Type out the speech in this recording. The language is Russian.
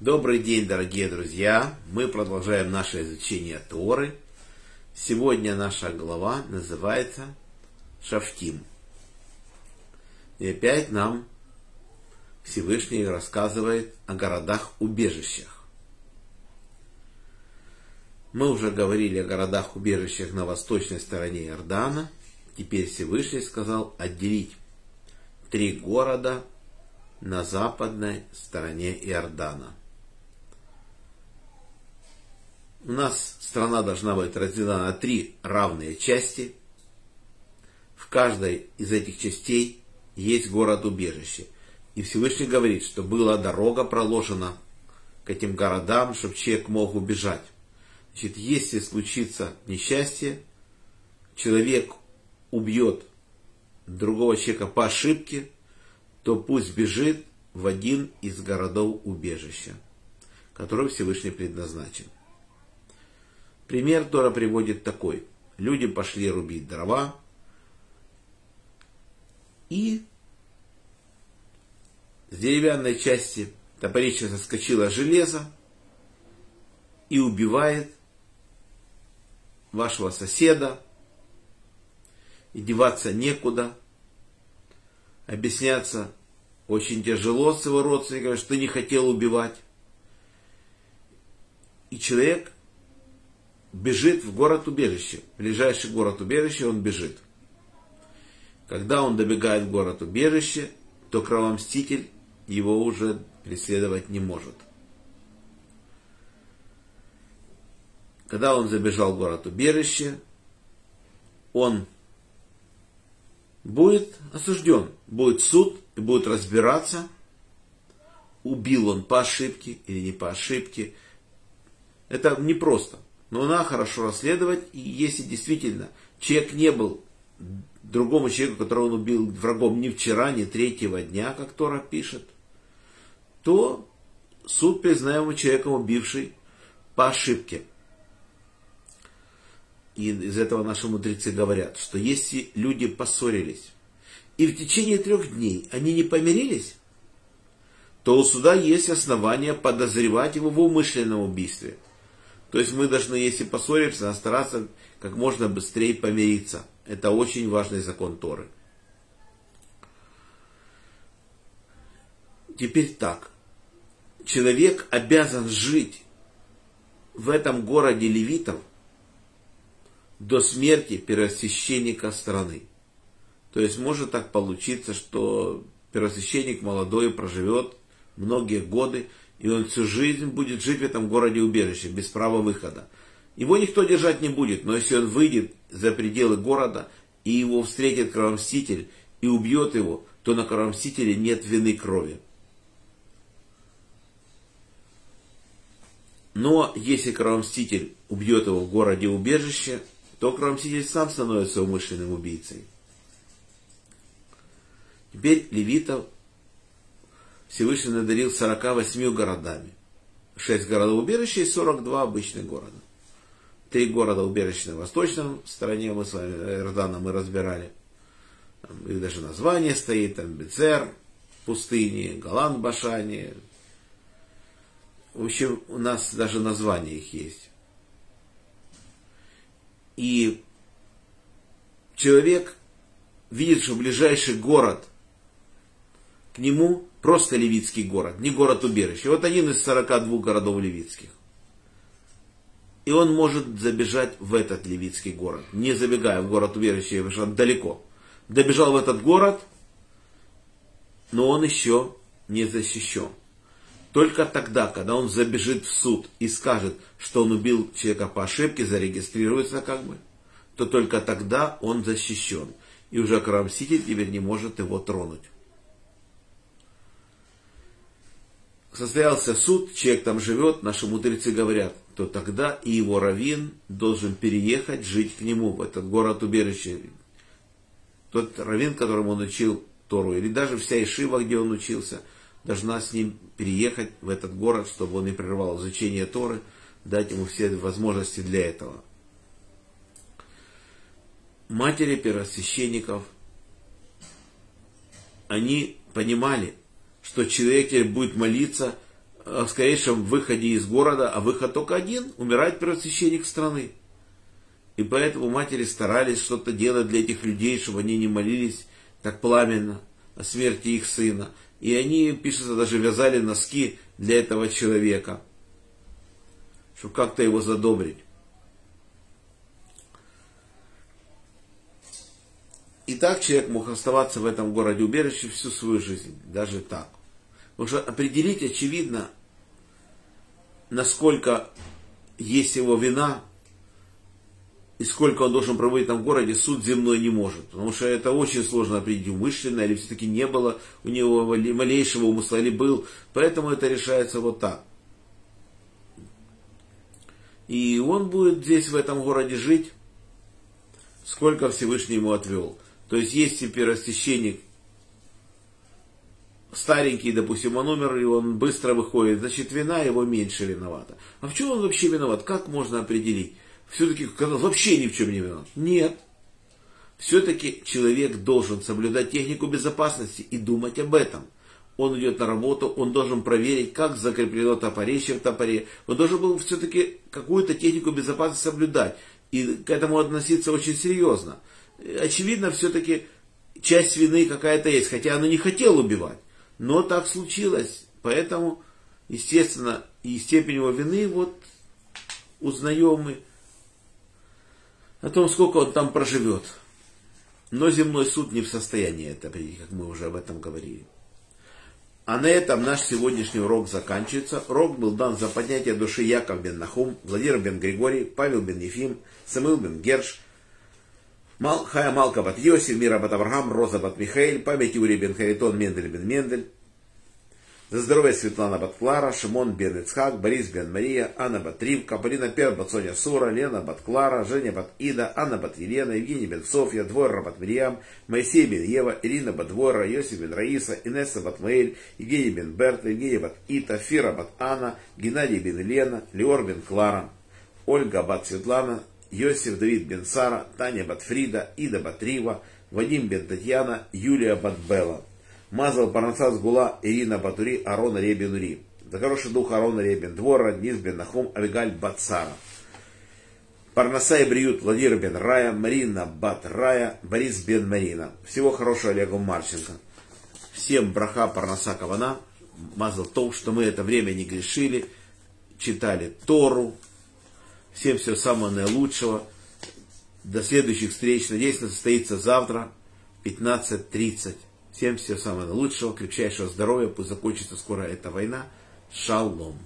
Добрый день, дорогие друзья! Мы продолжаем наше изучение Торы. Сегодня наша глава называется Шафтим. И опять нам Всевышний рассказывает о городах-убежищах. Мы уже говорили о городах-убежищах на восточной стороне Иордана. Теперь Всевышний сказал отделить три города на западной стороне Иордана. У нас страна должна быть разделена на три равные части. В каждой из этих частей есть город-убежище. И Всевышний говорит, что была дорога проложена к этим городам, чтобы человек мог убежать. Значит, если случится несчастье, человек убьет другого человека по ошибке, то пусть бежит в один из городов убежища, который Всевышний предназначен. Пример Тора приводит такой. Люди пошли рубить дрова, и с деревянной части топорища соскочило железо и убивает вашего соседа, и деваться некуда, объясняться очень тяжело с его родственниками, что не хотел убивать. И человек бежит в город-убежище. Ближайший город-убежище он бежит. Когда он добегает в город-убежище, то кровомститель его уже преследовать не может. Когда он забежал в город-убежище, он будет осужден, будет суд и будет разбираться, убил он по ошибке или не по ошибке. Это непросто. Но надо хорошо расследовать, и если действительно человек не был другому человеку, которого он убил врагом ни вчера, ни третьего дня, как Тора пишет, то суд признаемого человеком убивший по ошибке. И из этого наши мудрецы говорят, что если люди поссорились, и в течение трех дней они не помирились, то у суда есть основания подозревать его в умышленном убийстве – то есть мы должны, если поссоримся, стараться как можно быстрее помириться. Это очень важный закон Торы. Теперь так. Человек обязан жить в этом городе левитов до смерти первосвященника страны. То есть может так получиться, что первосвященник молодой проживет многие годы, и он всю жизнь будет жить в этом городе убежище, без права выхода. Его никто держать не будет, но если он выйдет за пределы города, и его встретит кровомститель и убьет его, то на кровомстителе нет вины крови. Но если кровомститель убьет его в городе убежище, то кровомститель сам становится умышленным убийцей. Теперь левитов Всевышний надарил 48 городами. 6 городов убежища и 42 обычных города. Три города убежища на восточном стороне, мы с вами Иордана мы разбирали. Там, и даже название стоит, там Бецер, пустыни, Голланд, Башани. В общем, у нас даже название их есть. И человек видит, что ближайший город к нему Просто левитский город, не город-убежище. Вот один из 42 городов левитских. И он может забежать в этот левитский город, не забегая в город-убежище, потому что далеко. Добежал в этот город, но он еще не защищен. Только тогда, когда он забежит в суд и скажет, что он убил человека по ошибке, зарегистрируется как бы, то только тогда он защищен. И уже кровомститель теперь не может его тронуть. Состоялся суд, человек там живет, наши мудрецы говорят, то тогда и его раввин должен переехать, жить к нему, в этот город-убежище. Тот раввин, которому он учил Тору, или даже вся Ишива, где он учился, должна с ним переехать в этот город, чтобы он не прервал изучение Торы, дать ему все возможности для этого. Матери первосвященников, они понимали, что человек будет молиться о скорейшем выходе из города, а выход только один, умирает первосвященник страны. И поэтому матери старались что-то делать для этих людей, чтобы они не молились так пламенно о смерти их сына. И они, пишется, даже вязали носки для этого человека, чтобы как-то его задобрить. И так человек мог оставаться в этом городе убежище всю свою жизнь, даже так. Потому что определить, очевидно, насколько есть его вина, и сколько он должен проводить там в городе, суд земной не может. Потому что это очень сложно определить, умышленно или все-таки не было у него малейшего умысла, или был. Поэтому это решается вот так. И он будет здесь, в этом городе, жить, сколько Всевышний ему отвел. То есть если первосвященник старенький, допустим, он умер, и он быстро выходит, значит, вина его меньше виновата. А в чем он вообще виноват? Как можно определить? Все-таки вообще ни в чем не виноват. Нет. Все-таки человек должен соблюдать технику безопасности и думать об этом. Он идет на работу, он должен проверить, как закреплено топорище в топоре. Он должен был все-таки какую-то технику безопасности соблюдать. И к этому относиться очень серьезно очевидно, все-таки часть вины какая-то есть, хотя она не хотел убивать. Но так случилось. Поэтому, естественно, и степень его вины вот узнаем мы о том, сколько он там проживет. Но земной суд не в состоянии это определить, как мы уже об этом говорили. А на этом наш сегодняшний урок заканчивается. Урок был дан за поднятие души Яков бен Нахум, Владимир бен Григорий, Павел бен Ефим, Самил бен Герш, Мал, Хая Малка бат Йосиф, Мира бат Авраам, Роза бат Михаил, память Юрий бен Харитон, Мендель бен Мендель. За здоровье Светлана бат Клара, Шимон бен Ицхак, Борис бен Мария, Анна бат Ривка, Полина Пер бат Соня Сура, Лена бат Клара, Женя бат Ида, Анна бат Елена, Евгений бен Софья, Двойра бат Мирьям, Моисей бен Ева, Ирина бат Двойра, Йосиф бен Раиса, Инесса бат Маэль, Евгений бен Берта, Евгений бат Ита, Фира бат Анна, Геннадий бен Елена, Леор бен Клара, Ольга бат Светлана, Йосиф Давид бен Сара, Таня Батфрида, Ида Батрива, Вадим бен Татьяна, Юлия Батбела. Мазал Парнасас Гула, Ирина Батури, Арона Ребен Ури. За хороший дух Арона Ребен Двора, Низ бен Нахум, Авигаль Батсара. Парнаса и Бриют, Владимир бен Рая, Марина Бат Рая, Борис бен Марина. Всего хорошего Олегу Марченко. Всем браха Парнаса Кавана. Мазал то, что мы это время не грешили, читали Тору, Всем всего самого наилучшего. До следующих встреч. Надеюсь, это состоится завтра 15.30. Всем всего самого наилучшего, крепчайшего здоровья. Пусть закончится скоро эта война. Шалом.